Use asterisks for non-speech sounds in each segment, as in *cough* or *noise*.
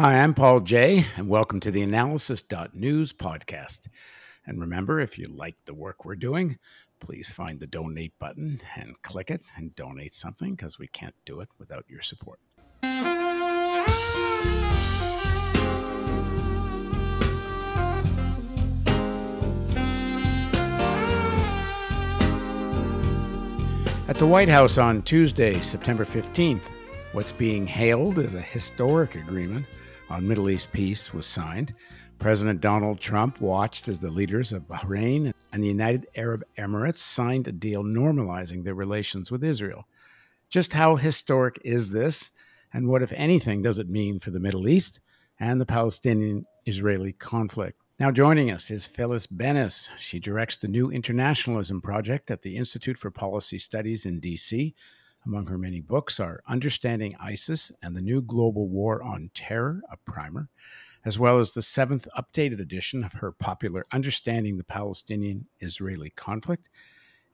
Hi, I'm Paul Jay, and welcome to the Analysis.news podcast. And remember, if you like the work we're doing, please find the donate button and click it and donate something because we can't do it without your support. At the White House on Tuesday, September 15th, what's being hailed as a historic agreement on Middle East peace was signed. President Donald Trump watched as the leaders of Bahrain and the United Arab Emirates signed a deal normalizing their relations with Israel. Just how historic is this, and what, if anything, does it mean for the Middle East and the Palestinian Israeli conflict? Now, joining us is Phyllis Bennis. She directs the New Internationalism Project at the Institute for Policy Studies in DC. Among her many books are Understanding ISIS and the New Global War on Terror, a primer, as well as the seventh updated edition of her popular Understanding the Palestinian Israeli Conflict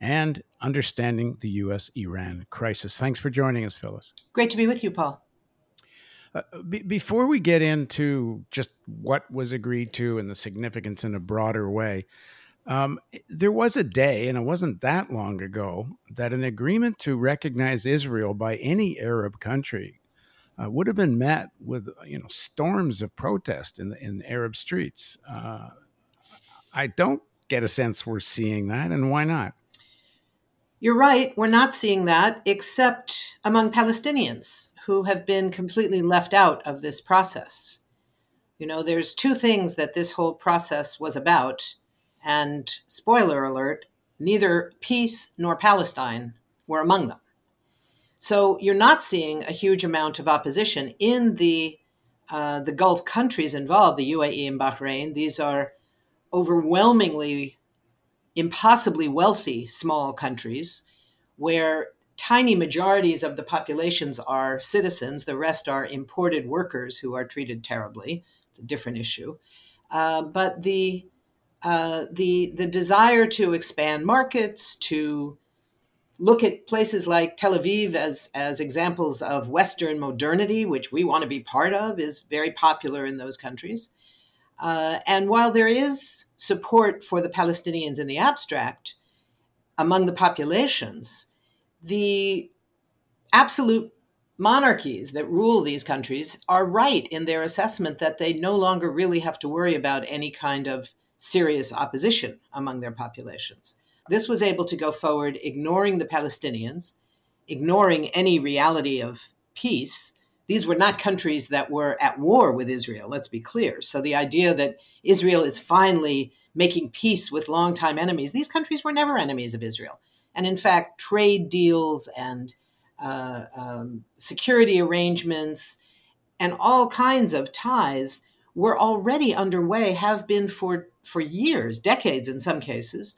and Understanding the U.S. Iran Crisis. Thanks for joining us, Phyllis. Great to be with you, Paul. Uh, b- before we get into just what was agreed to and the significance in a broader way, um, there was a day, and it wasn't that long ago, that an agreement to recognize Israel by any Arab country uh, would have been met with you know storms of protest in the in the Arab streets. Uh, I don't get a sense we're seeing that, and why not? You're right. We're not seeing that, except among Palestinians who have been completely left out of this process. You know, there's two things that this whole process was about and spoiler alert, neither peace nor Palestine were among them. So you're not seeing a huge amount of opposition in the uh, the Gulf countries involved, the UAE and Bahrain. These are overwhelmingly, impossibly wealthy small countries where tiny majorities of the populations are citizens. The rest are imported workers who are treated terribly. It's a different issue. Uh, but the uh, the the desire to expand markets, to look at places like Tel Aviv as as examples of Western modernity, which we want to be part of, is very popular in those countries. Uh, and while there is support for the Palestinians in the abstract among the populations, the absolute monarchies that rule these countries are right in their assessment that they no longer really have to worry about any kind of serious opposition among their populations. This was able to go forward, ignoring the Palestinians, ignoring any reality of peace. These were not countries that were at war with Israel, let's be clear. So the idea that Israel is finally making peace with longtime enemies, these countries were never enemies of Israel. And in fact, trade deals and uh, um, security arrangements and all kinds of ties were already underway, have been for, for years, decades in some cases,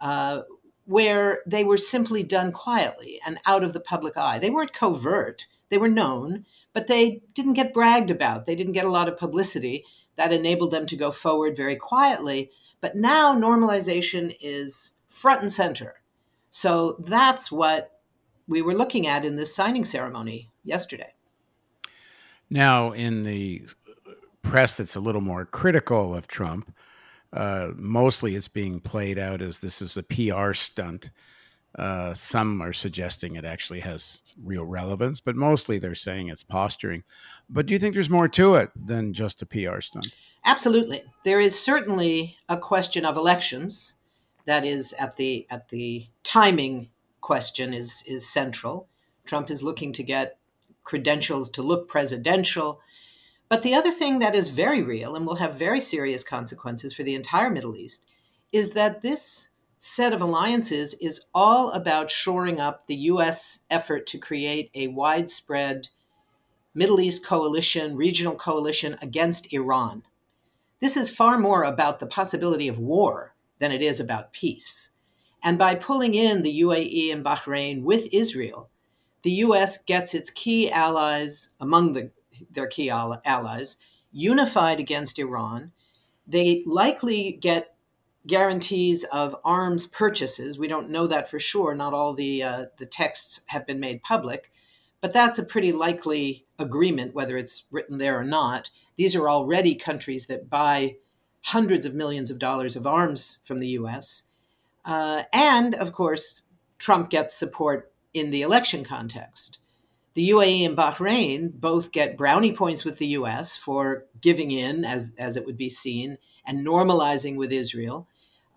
uh, where they were simply done quietly and out of the public eye. They weren't covert, they were known, but they didn't get bragged about. They didn't get a lot of publicity that enabled them to go forward very quietly. But now normalization is front and center. So that's what we were looking at in this signing ceremony yesterday. Now, in the press that's a little more critical of Trump. Uh, mostly it's being played out as this is a PR stunt. Uh, some are suggesting it actually has real relevance, but mostly they're saying it's posturing. But do you think there's more to it than just a PR stunt? Absolutely. There is certainly a question of elections that is at the at the timing question is is central. Trump is looking to get credentials to look presidential. But the other thing that is very real and will have very serious consequences for the entire Middle East is that this set of alliances is all about shoring up the U.S. effort to create a widespread Middle East coalition, regional coalition against Iran. This is far more about the possibility of war than it is about peace. And by pulling in the UAE and Bahrain with Israel, the U.S. gets its key allies among the their key allies, unified against Iran. They likely get guarantees of arms purchases. We don't know that for sure. Not all the uh, the texts have been made public, But that's a pretty likely agreement, whether it's written there or not. These are already countries that buy hundreds of millions of dollars of arms from the US. Uh, and of course, Trump gets support in the election context. The UAE and Bahrain both get brownie points with the US for giving in, as, as it would be seen, and normalizing with Israel.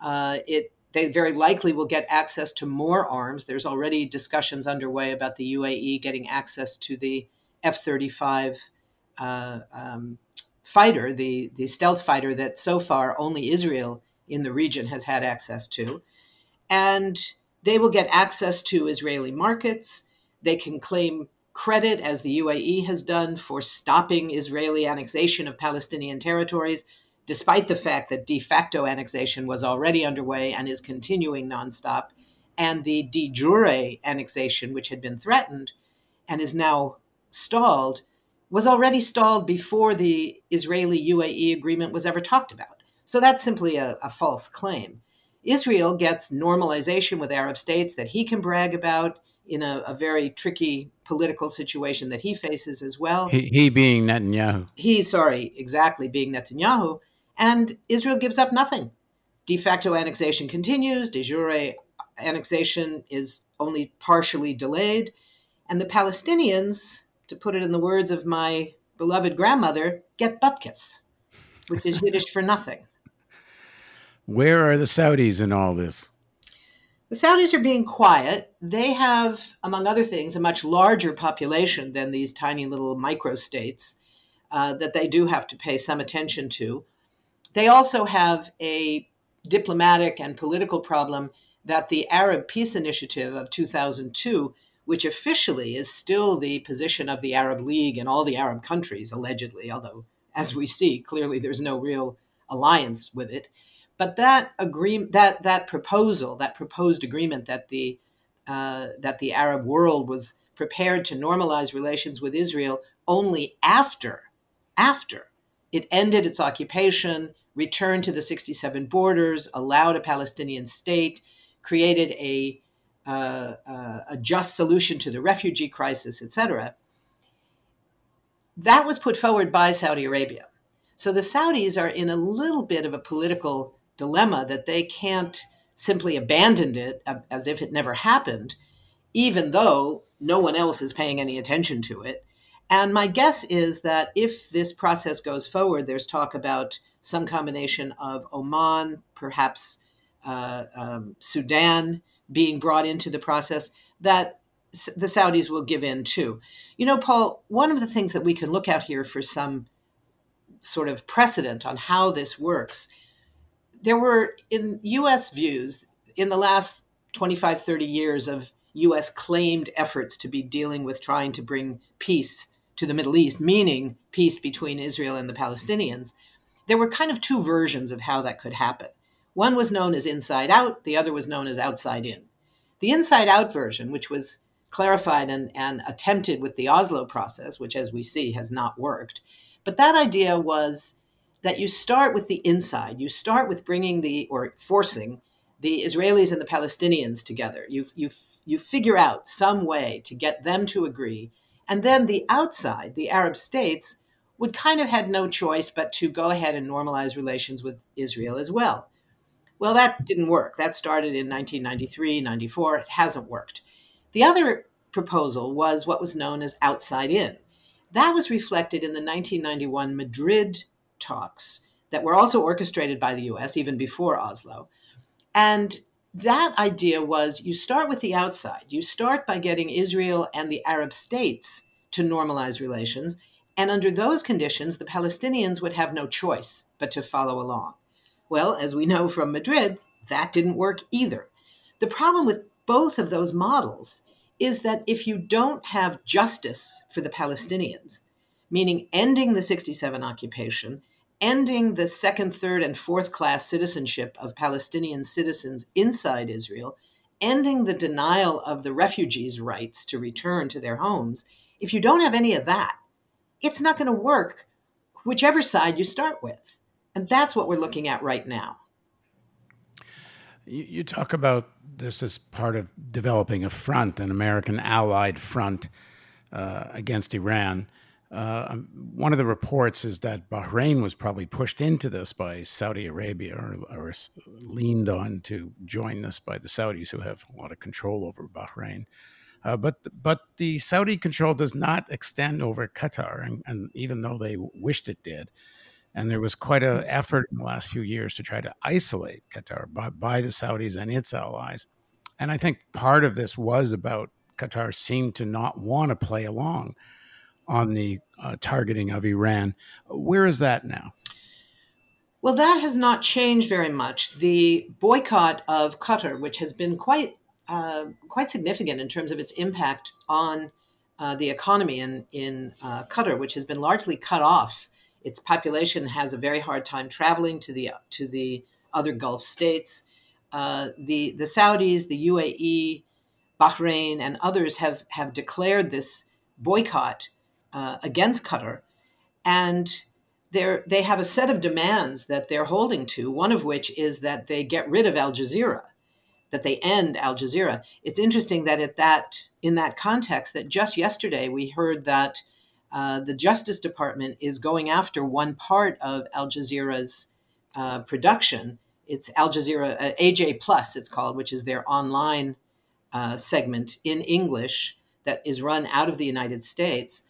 Uh, it they very likely will get access to more arms. There's already discussions underway about the UAE getting access to the F 35 uh, um, fighter, the, the stealth fighter that so far only Israel in the region has had access to. And they will get access to Israeli markets. They can claim credit, as the UAE has done, for stopping Israeli annexation of Palestinian territories, despite the fact that de facto annexation was already underway and is continuing nonstop, and the de jure annexation, which had been threatened and is now stalled, was already stalled before the Israeli UAE agreement was ever talked about. So that's simply a, a false claim. Israel gets normalization with Arab states that he can brag about in a, a, very tricky political situation that he faces as well. He, he, being Netanyahu. He, sorry, exactly, being Netanyahu. And Israel gives up nothing. De facto annexation continues, de jure annexation is only partially delayed. And the Palestinians, to put it in the words of my beloved grandmother, get bupkis, which is Yiddish for nothing. Where are the Saudis in all this? The Saudis are being quiet. They have, among other things, a much larger population than these tiny little microstates uh, that they do have to pay some attention to. They also have a diplomatic and political problem that the Arab Peace Initiative of 2002, which officially is still the position of the Arab League and all the Arab countries, allegedly, although, as we see, clearly there's no real alliance with it. But that agreement, that that proposal, that proposed agreement that the uh, that the Arab world was prepared to normalize relations with Israel only after after it ended its occupation, returned to the 67 borders, allowed a Palestinian state, created a uh, uh, a just solution to the refugee crisis, etc. That was put forward by Saudi Arabia. So the Saudis are in a little bit of a political dilemma that they can't simply abandon it as if it never happened, even though no one else is paying any attention to it. And my guess is that if this process goes forward, there's talk about some combination of Oman, perhaps uh, um, Sudan being brought into the process, that the Saudis will give in too. You know, Paul, one of the things that we can look at here for some sort of precedent on how this works there were in US views in the last 25 30 years of US claimed efforts to be dealing with trying to bring peace to the Middle East meaning peace between Israel and the Palestinians there were kind of two versions of how that could happen. One was known as inside out the other was known as outside in. The inside out version which was clarified and, and attempted with the Oslo process which as we see has not worked but that idea was that you start with the inside. You start with bringing the or forcing the Israelis and the Palestinians together. You you you figure out some way to get them to agree, and then the outside, the Arab states, would kind of had no choice but to go ahead and normalize relations with Israel as well. Well, that didn't work. That started in 1993, 94. It hasn't worked. The other proposal was what was known as outside in. That was reflected in the 1991 Madrid talks that were also orchestrated by the US even before Oslo. And that idea was you start with the outside. You start by getting Israel and the Arab states to normalize relations. And under those conditions, the Palestinians would have no choice but to follow along. Well, as we know from Madrid, that didn't work either. The problem with both of those models is that if you don't have justice for the Palestinians, meaning ending the 67 occupation ending the second, third, and fourth class citizenship of Palestinian citizens inside Israel, ending the denial of the refugees' rights to return to their homes, if you don't have any of that, it's not going to work, whichever side you start with. And that's what we're looking at right now. You, talk about this as part of developing a front, an American allied front uh, against Iran. Uh, um, one of the reports is that Bahrain was probably pushed into this by Saudi Arabia or, or, leaned on to join this by the Saudis, who have a lot of control over Bahrain. Uh, but but the Saudi control does not extend over Qatar, and, and, even though they wished it did, and there was quite an effort in the last few years to try to isolate Qatar by, by the Saudis and its allies. And I think part of this was about Qatar seemed to not want to play along on the uh, targeting of Iran. Where is that now? Well, that has not changed very much. The boycott of Qatar, which has been quite uh, quite significant in terms of its impact on uh, the economy in in uh, Qatar, which has been largely cut off. Its population has a very hard time traveling to the to the other Gulf states. Uh, the the Saudis, the UAE, Bahrain, and others have have declared this boycott uh, against Qatar, and they have a set of demands that they're holding to. One of which is that they get rid of Al Jazeera, that they end Al Jazeera. It's interesting that at that in that context, that just yesterday we heard that uh, the Justice Department is going after one part of Al Jazeera's uh, production. It's Al Jazeera uh, AJ Plus, it's called, which is their online uh, segment in English that is run out of the United States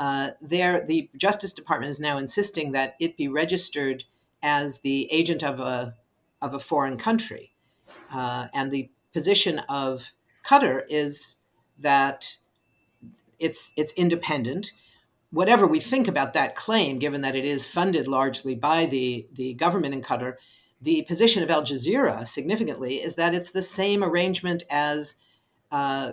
uh, there, the Justice Department is now insisting that it be registered as the agent of a of a foreign country, uh, and the position of Qatar is that it's it's independent. Whatever we think about that claim, given that it is funded largely by the the government in Qatar, the position of Al Jazeera significantly is that it's the same arrangement as uh,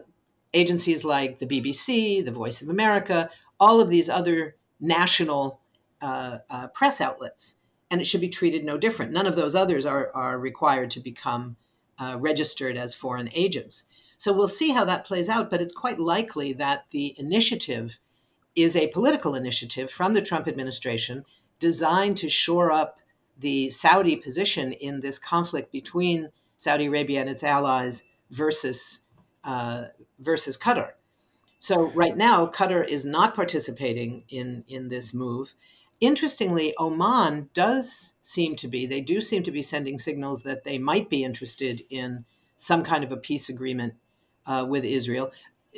agencies like the BBC, the Voice of America, all of these other national uh, uh, press outlets, and it should be treated no different. None of those others are, are required to become uh, registered as foreign agents. So we'll see how that plays out, but it's quite likely that the initiative is a political initiative from the Trump administration designed to shore up the Saudi position in this conflict between Saudi Arabia and its allies versus uh, versus Qatar. So right now, Qatar is not participating in in this move. Interestingly, Oman does seem to be. They do seem to be sending signals that they might be interested in some kind of a peace agreement uh, with Israel.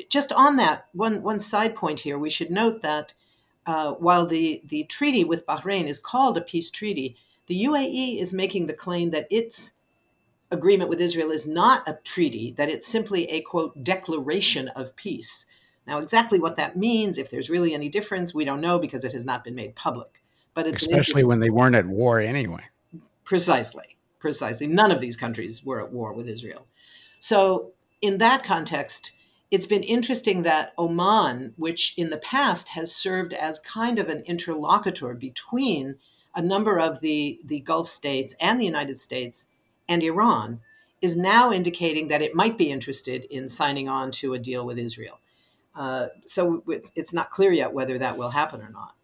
Just on that one one side point here, we should note that uh, while the the treaty with Bahrain is called a peace treaty, the UAE is making the claim that its agreement with Israel is not a treaty; that it's simply a quote declaration of peace. Now, exactly what that means, if there's really any difference, we don't know because it has not been made public. But especially when they weren't at war anyway. Precisely, precisely. None of these countries were at war with Israel. So, in that context, it's been interesting that Oman, which in the past has served as kind of an interlocutor between a number of the, the Gulf states and the United States and Iran, is now indicating that it might be interested in signing on to a deal with Israel. Uh, so it's, it's not clear yet whether that will happen or not.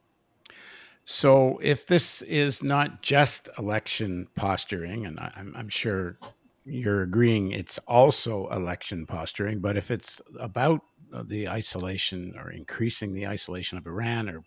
So, if this is not just election posturing, and I'm, I'm, sure you're agreeing it's also election posturing, but if it's about the isolation or increasing the isolation of Iran, or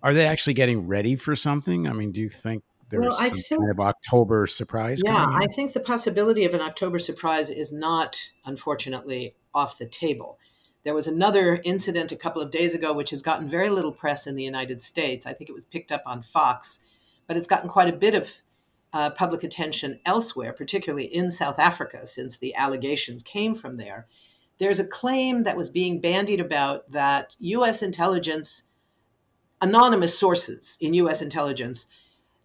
are they actually getting ready for something? I mean, do you think there's well, some think, kind of October surprise? Yeah, I think the possibility of an October surprise is not, unfortunately, off the table. There was another incident a couple of days ago, which has gotten very little press in the United States. I think it was picked up on Fox, but it's gotten quite a bit of uh, public attention elsewhere, particularly in South Africa, since the allegations came from there. There's a claim that was being bandied about that U.S. intelligence, anonymous sources in U.S. intelligence,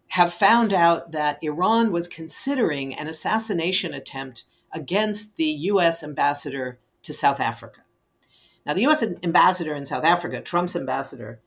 have found out that Iran was considering an assassination attempt against the U.S. ambassador to South Africa. Now, the U.S. ambassador in South Africa, Trump's ambassador,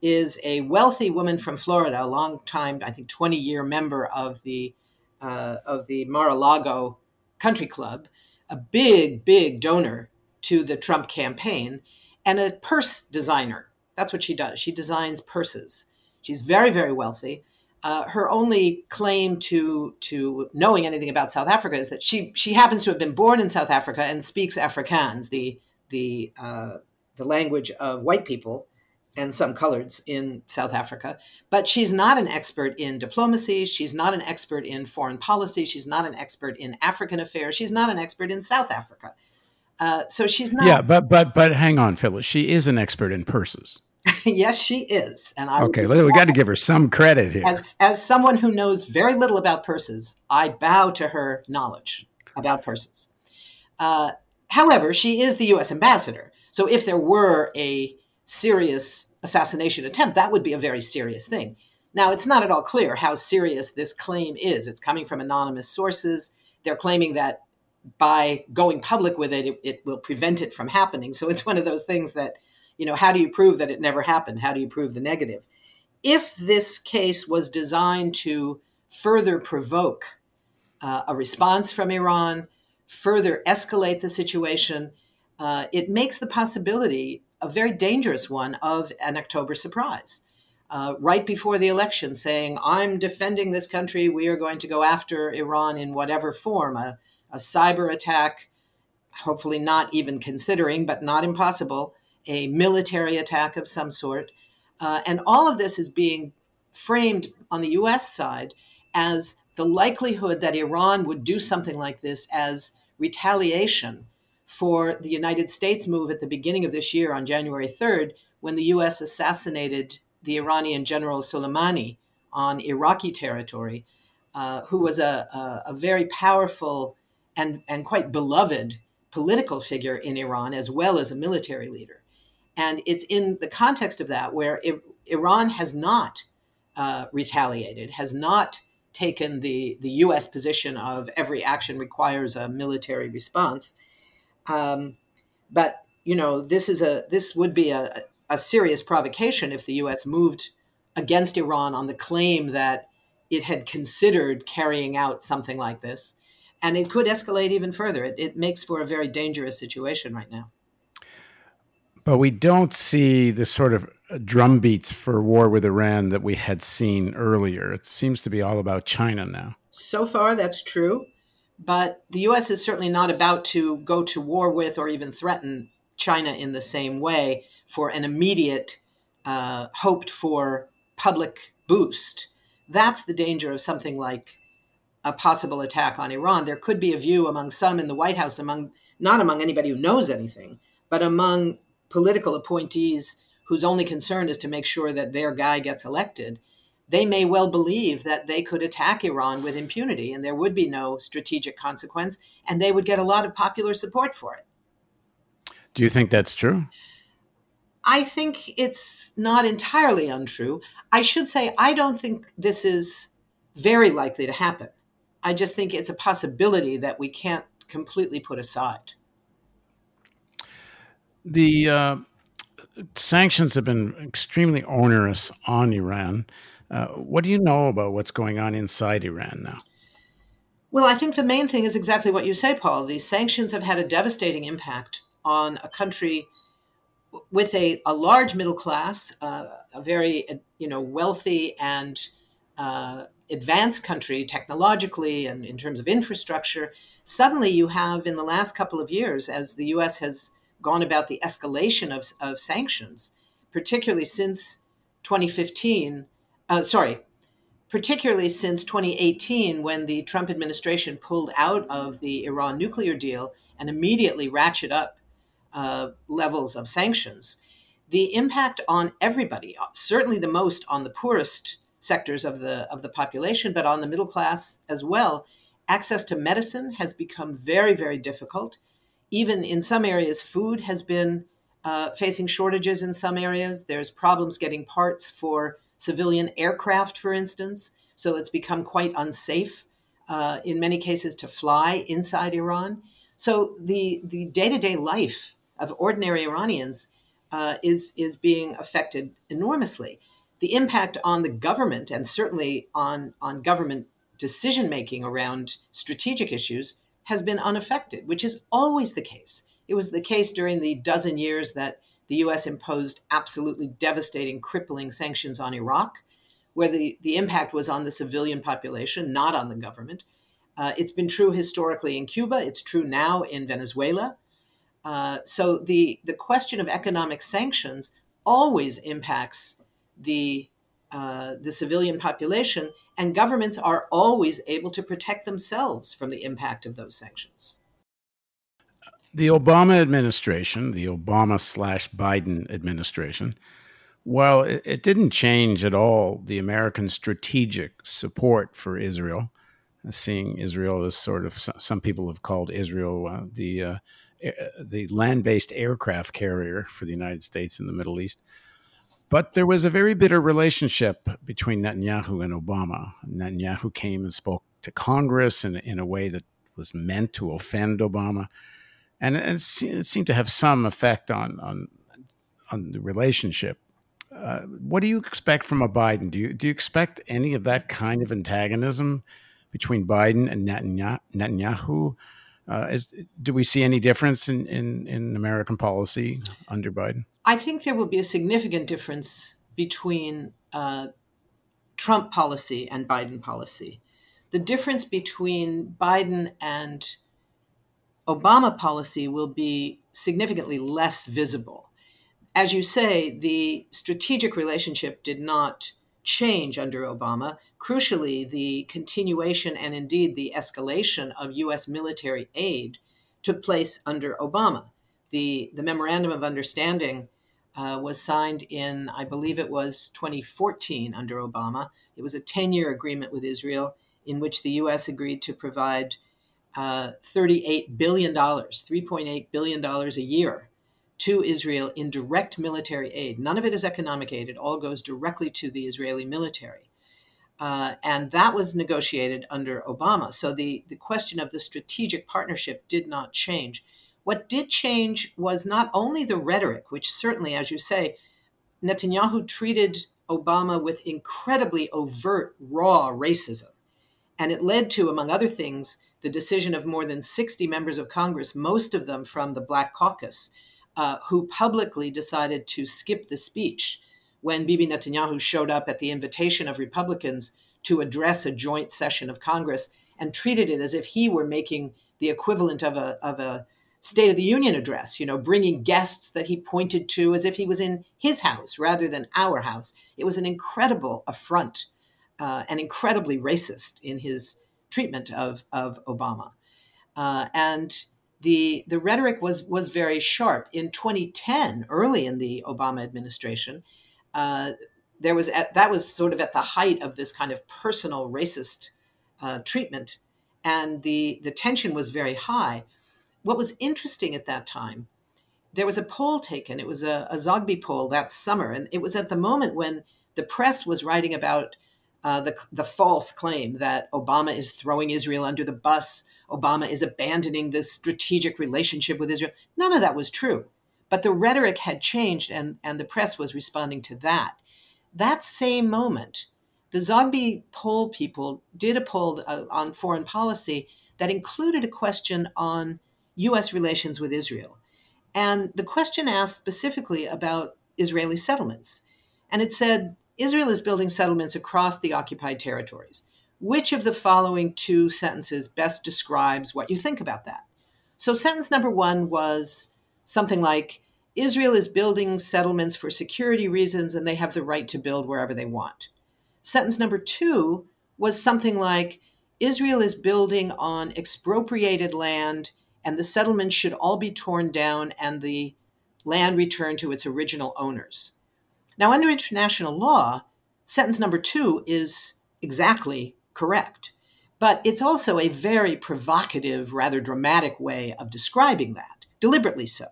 is a wealthy woman from Florida, a long time, I think, 20 year member of the uh, of the Mar-a-Lago Country Club, a big, big donor to the Trump campaign, and a purse designer. That's what she does. She designs purses. She's very, very wealthy. Uh, her only claim to to knowing anything about South Africa is that she she happens to have been born in South Africa and speaks Afrikaans, the the uh, the language of white people and some coloreds in South Africa. But she's not an expert in diplomacy. She's not an expert in foreign policy. She's not an expert in African affairs. She's not an expert in South Africa. Uh, so she's not. Yeah, but but but hang on, Phyllis. She is an expert in purses. *laughs* yes, she is. And I okay, we got to give her some credit here. As as someone who knows very little about purses, I bow to her knowledge about purses. Uh, however, she is the U.S. ambassador. So if there were a serious assassination attempt, that would be a very serious thing. Now, it's not at all clear how serious this claim is. It's coming from anonymous sources. They're claiming that by going public with it, it, it will prevent it from happening. So it's one of those things that, you know, how do you prove that it never happened? How do you prove the negative? If this case was designed to further provoke uh, a response from Iran, further escalate the situation, uh, it makes the possibility a very dangerous one of an October surprise. Uh, right before the election, saying, I'm defending this country, we are going to go after Iran in whatever form a, a cyber attack, hopefully not even considering, but not impossible, a military attack of some sort. Uh, and all of this is being framed on the US side as the likelihood that Iran would do something like this as retaliation for the United States move at the beginning of this year on January 3rd, when the US assassinated the Iranian General Soleimani on Iraqi territory, uh, who was a, a, a, very powerful and, and quite beloved political figure in Iran, as well as a military leader. And it's in the context of that where it, Iran has not uh, retaliated, has not taken the, the US position of every action requires a military response um, but you know, this is a this would be a, a serious provocation if the U.S. moved against Iran on the claim that it had considered carrying out something like this, and it could escalate even further. It, it makes for a very dangerous situation right now. But we don't see the sort of drum beats for war with Iran that we had seen earlier. It seems to be all about China now. So far, that's true. But the US is certainly not about to go to war with or even threaten China in the same way for an immediate, uh, hoped for public boost. That's the danger of something like a possible attack on Iran. There could be a view among some in the White House, among not among anybody who knows anything, but among political appointees whose only concern is to make sure that their guy gets elected they may well believe that they could attack Iran with impunity and there would be no strategic consequence, and they would get a lot of popular support for it. Do you think that's true? I think it's not entirely untrue. I should say, I don't think this is very likely to happen. I just think it's a possibility that we can't completely put aside. The uh, sanctions have been extremely onerous on Iran. Uh, what do you know about what's going on inside Iran now? Well, I think the main thing is exactly what you say, Paul. These sanctions have had a devastating impact on a country with a, a large middle class, uh, a very you know wealthy and uh, advanced country technologically and in terms of infrastructure. Suddenly, you have in the last couple of years, as the U.S. has gone about the escalation of, of sanctions, particularly since 2015, uh, sorry, particularly since 2018 when the Trump administration pulled out of the Iran nuclear deal and immediately ratchet up uh, levels of sanctions. The impact on everybody, certainly the most on the poorest sectors of the of the population, but on the middle class as well. Access to medicine has become very, very difficult. Even in some areas, food has been uh, facing shortages in some areas. There's problems getting parts for civilian aircraft, for instance. So it's become quite unsafe uh, in many cases to fly inside Iran. So the the day to day life of ordinary Iranians uh, is is being affected enormously. The impact on the government and certainly on on government decision making around strategic issues has been unaffected, which is always the case. It was the case during the dozen years that the US imposed absolutely devastating, crippling sanctions on Iraq, where the, the impact was on the civilian population, not on the government. Uh, it's been true historically in Cuba, it's true now in Venezuela. Uh, so the the question of economic sanctions always impacts the uh, the civilian population, and governments are always able to protect themselves from the impact of those sanctions. The Obama administration, the Obama slash Biden administration, well, it, it, didn't change at all the American strategic support for Israel, seeing Israel as sort of some people have called Israel uh, the uh, the land-based aircraft carrier for the United States in the Middle East. But there was a very bitter relationship between Netanyahu and Obama. Netanyahu came and spoke to Congress in, in a way that was meant to offend Obama, and it, it seemed to have some effect on on on the relationship. Uh, what do you expect from a Biden? Do you do you expect any of that kind of antagonism between Biden and Netanyahu? Uh, is, do we see any difference in, in, in American policy under Biden? I think there will be a significant difference between uh, Trump policy and Biden policy. The difference between Biden and Obama policy will be significantly less visible. As you say, the strategic relationship did not change under Obama. Crucially, the continuation and indeed the escalation of U.S. military aid took place under Obama. The, the Memorandum of Understanding uh, was signed in, I believe it was 2014 under Obama. It was a 10 year agreement with Israel in which the U.S. agreed to provide uh, $38 billion, $3.8 billion a year to Israel in direct military aid. None of it is economic aid, it all goes directly to the Israeli military. Uh, and that was negotiated under Obama. So the, the question of the strategic partnership did not change. What did change was not only the rhetoric, which certainly, as you say, Netanyahu treated Obama with incredibly overt, raw racism. And it led to, among other things, the decision of more than 60 members of Congress, most of them from the Black Caucus, uh, who publicly decided to skip the speech when Bibi Netanyahu showed up at the invitation of Republicans to address a joint session of Congress and treated it as if he were making the equivalent of a, of a State of the Union address, you know, bringing guests that he pointed to as if he was in his house rather than our house. It was an incredible affront uh, and incredibly racist in his treatment of, of Obama. Uh, and the the rhetoric was was very sharp. In 2010, early in the Obama administration, uh, there was at, that was sort of at the height of this kind of personal racist uh, treatment, and the the tension was very high. What was interesting at that time, there was a poll taken. It was a, a Zogby poll that summer, and it was at the moment when the press was writing about uh, the the false claim that Obama is throwing Israel under the bus Obama is abandoning the strategic relationship with Israel. None of that was true. But the rhetoric had changed, and, and the press was responding to that. That same moment, the Zogby poll people did a poll uh, on foreign policy that included a question on U.S. relations with Israel. And the question asked specifically about Israeli settlements. And it said Israel is building settlements across the occupied territories. Which of the following two sentences best describes what you think about that? So, sentence number one was something like Israel is building settlements for security reasons and they have the right to build wherever they want. Sentence number two was something like Israel is building on expropriated land and the settlements should all be torn down and the land returned to its original owners. Now, under international law, sentence number two is exactly correct. But it's also a very provocative, rather dramatic way of describing that, deliberately so.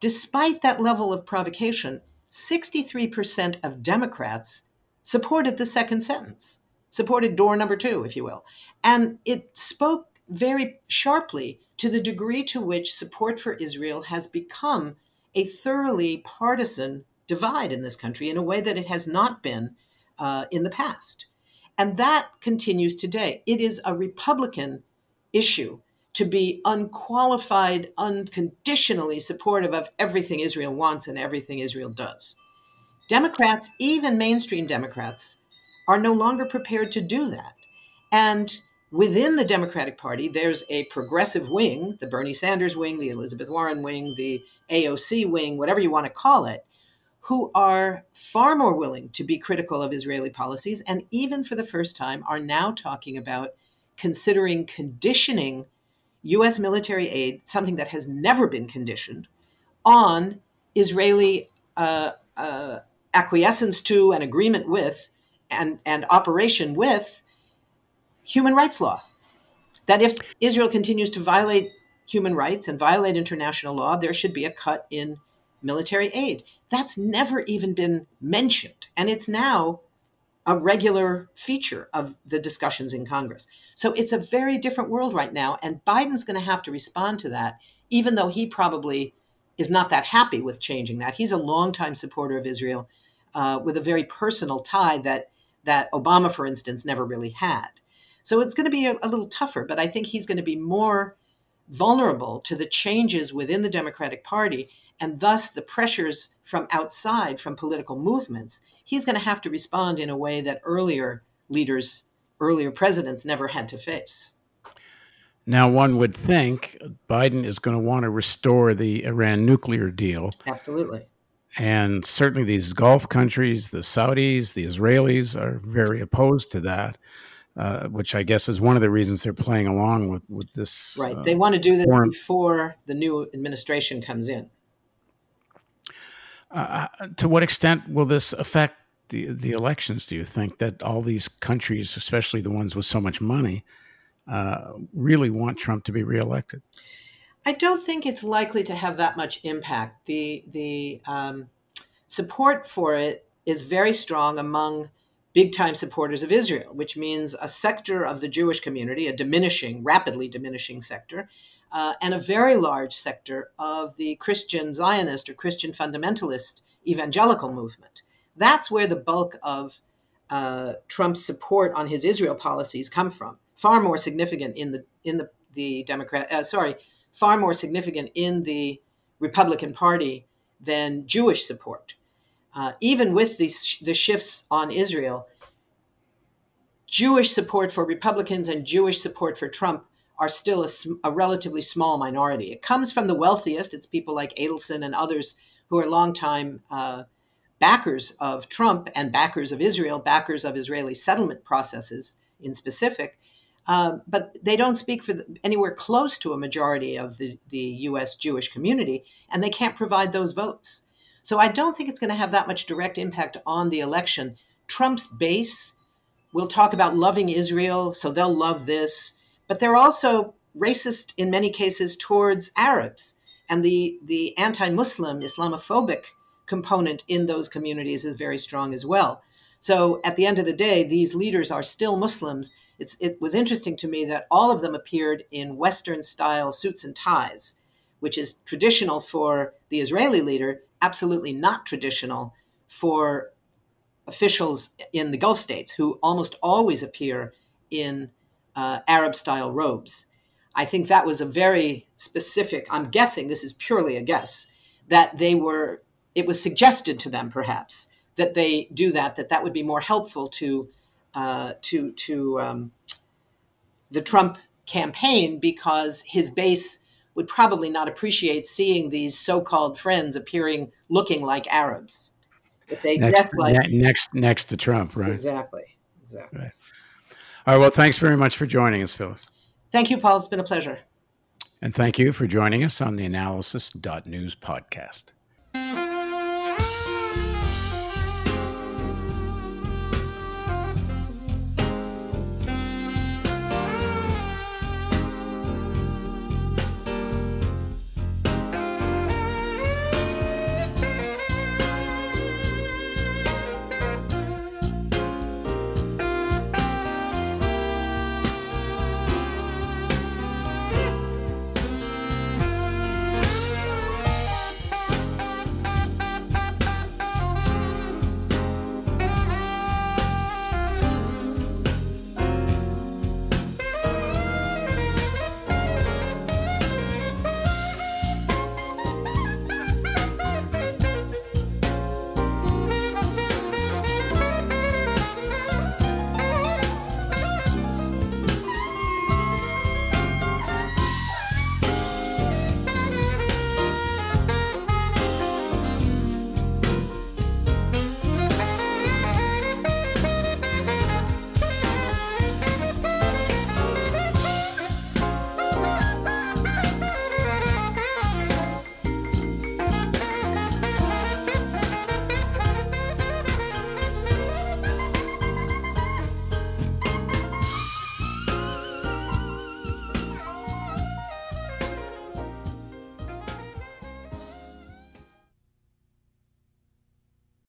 Despite that level of provocation, 63% of Democrats supported the second sentence, supported door number two, if you will. And it spoke very sharply to the degree to which support for Israel has become a thoroughly partisan divide in this country in a way that it has not been uh, in the past. And that continues today. It is a Republican issue to be unqualified, unconditionally supportive of everything Israel wants and everything Israel does. Democrats, even mainstream Democrats, are no longer prepared to do that. And within the Democratic Party, there's a progressive wing, the Bernie Sanders wing, the Elizabeth Warren wing, the AOC wing, whatever you want to call it, who are far more willing to be critical of Israeli policies, and even for the first time are now talking about considering conditioning U.S. military aid, something that has never been conditioned, on Israeli uh, uh, acquiescence to and agreement with and, and operation with human rights law. That if Israel continues to violate human rights and violate international law, there should be a cut in military aid. That's never even been mentioned. And it's now a regular feature of the discussions in Congress. So it's a very different world right now. And Biden's going to have to respond to that, even though he probably is not that happy with changing that. He's a longtime supporter of Israel uh, with a very personal tie that, that Obama, for instance, never really had. So it's going to be a, a little tougher, but I think he's going to be more vulnerable to the changes within the Democratic Party and thus the pressures from outside, from political movements. He's going to have to respond in a way that earlier leaders, earlier presidents never had to face. Now, one would think Biden is going to want to restore the Iran nuclear deal. Absolutely. And certainly these Gulf countries, the Saudis, the Israelis are very opposed to that. Uh, which I guess is one of the reasons they're playing along with with this. Right, uh, they want to do this foreign... before the new administration comes in. Uh, uh, to what extent will this affect the the elections? Do you think that all these countries, especially the ones with so much money, uh, really want Trump to be reelected? I don't think it's likely to have that much impact. The the um, support for it is very strong among big time supporters of Israel, which means a sector of the Jewish community, a diminishing, rapidly diminishing sector, uh, and a very large sector of the Christian Zionist or Christian fundamentalist evangelical movement. That's where the bulk of uh, Trump's support on his Israel policies come from. Far more significant in the in the the Democrat, uh, sorry, far more significant in the Republican Party than Jewish support uh, even with these the shifts on Israel, Jewish support for Republicans and Jewish support for Trump are still a, a, relatively small minority. It comes from the wealthiest. It's people like Adelson and others who are longtime uh, backers of Trump and backers of Israel, backers of Israeli settlement processes in specific. Um, but they don't speak for the, anywhere close to a majority of the, the U.S. Jewish community, and they can't provide those votes. So I don't think it's going to have that much direct impact on the election. Trump's base will talk about loving Israel, so they'll love this, but they're also racist in many cases towards Arabs. And the, the anti Muslim, Islamophobic component in those communities is very strong as well. So at the end of the day, these leaders are still Muslims. It's, it was interesting to me that all of them appeared in Western style suits and ties, which is traditional for the Israeli leader, absolutely not traditional for officials in the Gulf states who almost always appear in uh, Arab style robes. I think that was a very specific, I'm guessing, this is purely a guess, that they were, it was suggested to them perhaps that they do that, that that would be more helpful to, uh, to, to um, the Trump campaign because his base would probably not appreciate seeing these so-called friends appearing looking like Arabs. If they next, like ne- next next to Trump, right? Exactly. Exactly. Right. All right. Well, thanks very much for joining us, Phyllis. Thank you, Paul. It's been a pleasure. And thank you for joining us on the Analysis.News podcast.